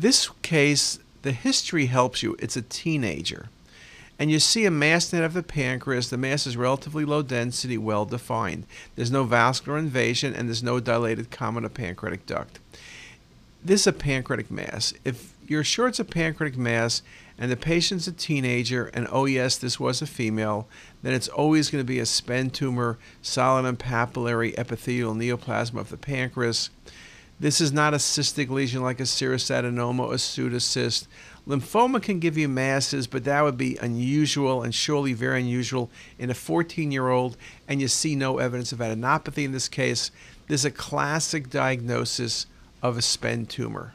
This case, the history helps you. It's a teenager. And you see a mass net of the pancreas. The mass is relatively low density, well defined. There's no vascular invasion and there's no dilated common pancreatic duct. This is a pancreatic mass. If you're sure it's a pancreatic mass and the patient's a teenager and oh yes, this was a female, then it's always going to be a SPEN tumor, solid and papillary epithelial neoplasm of the pancreas. This is not a cystic lesion like a serous adenoma or pseudocyst. Lymphoma can give you masses, but that would be unusual and surely very unusual in a 14 year old, and you see no evidence of adenopathy in this case. This is a classic diagnosis of a SPEN tumor.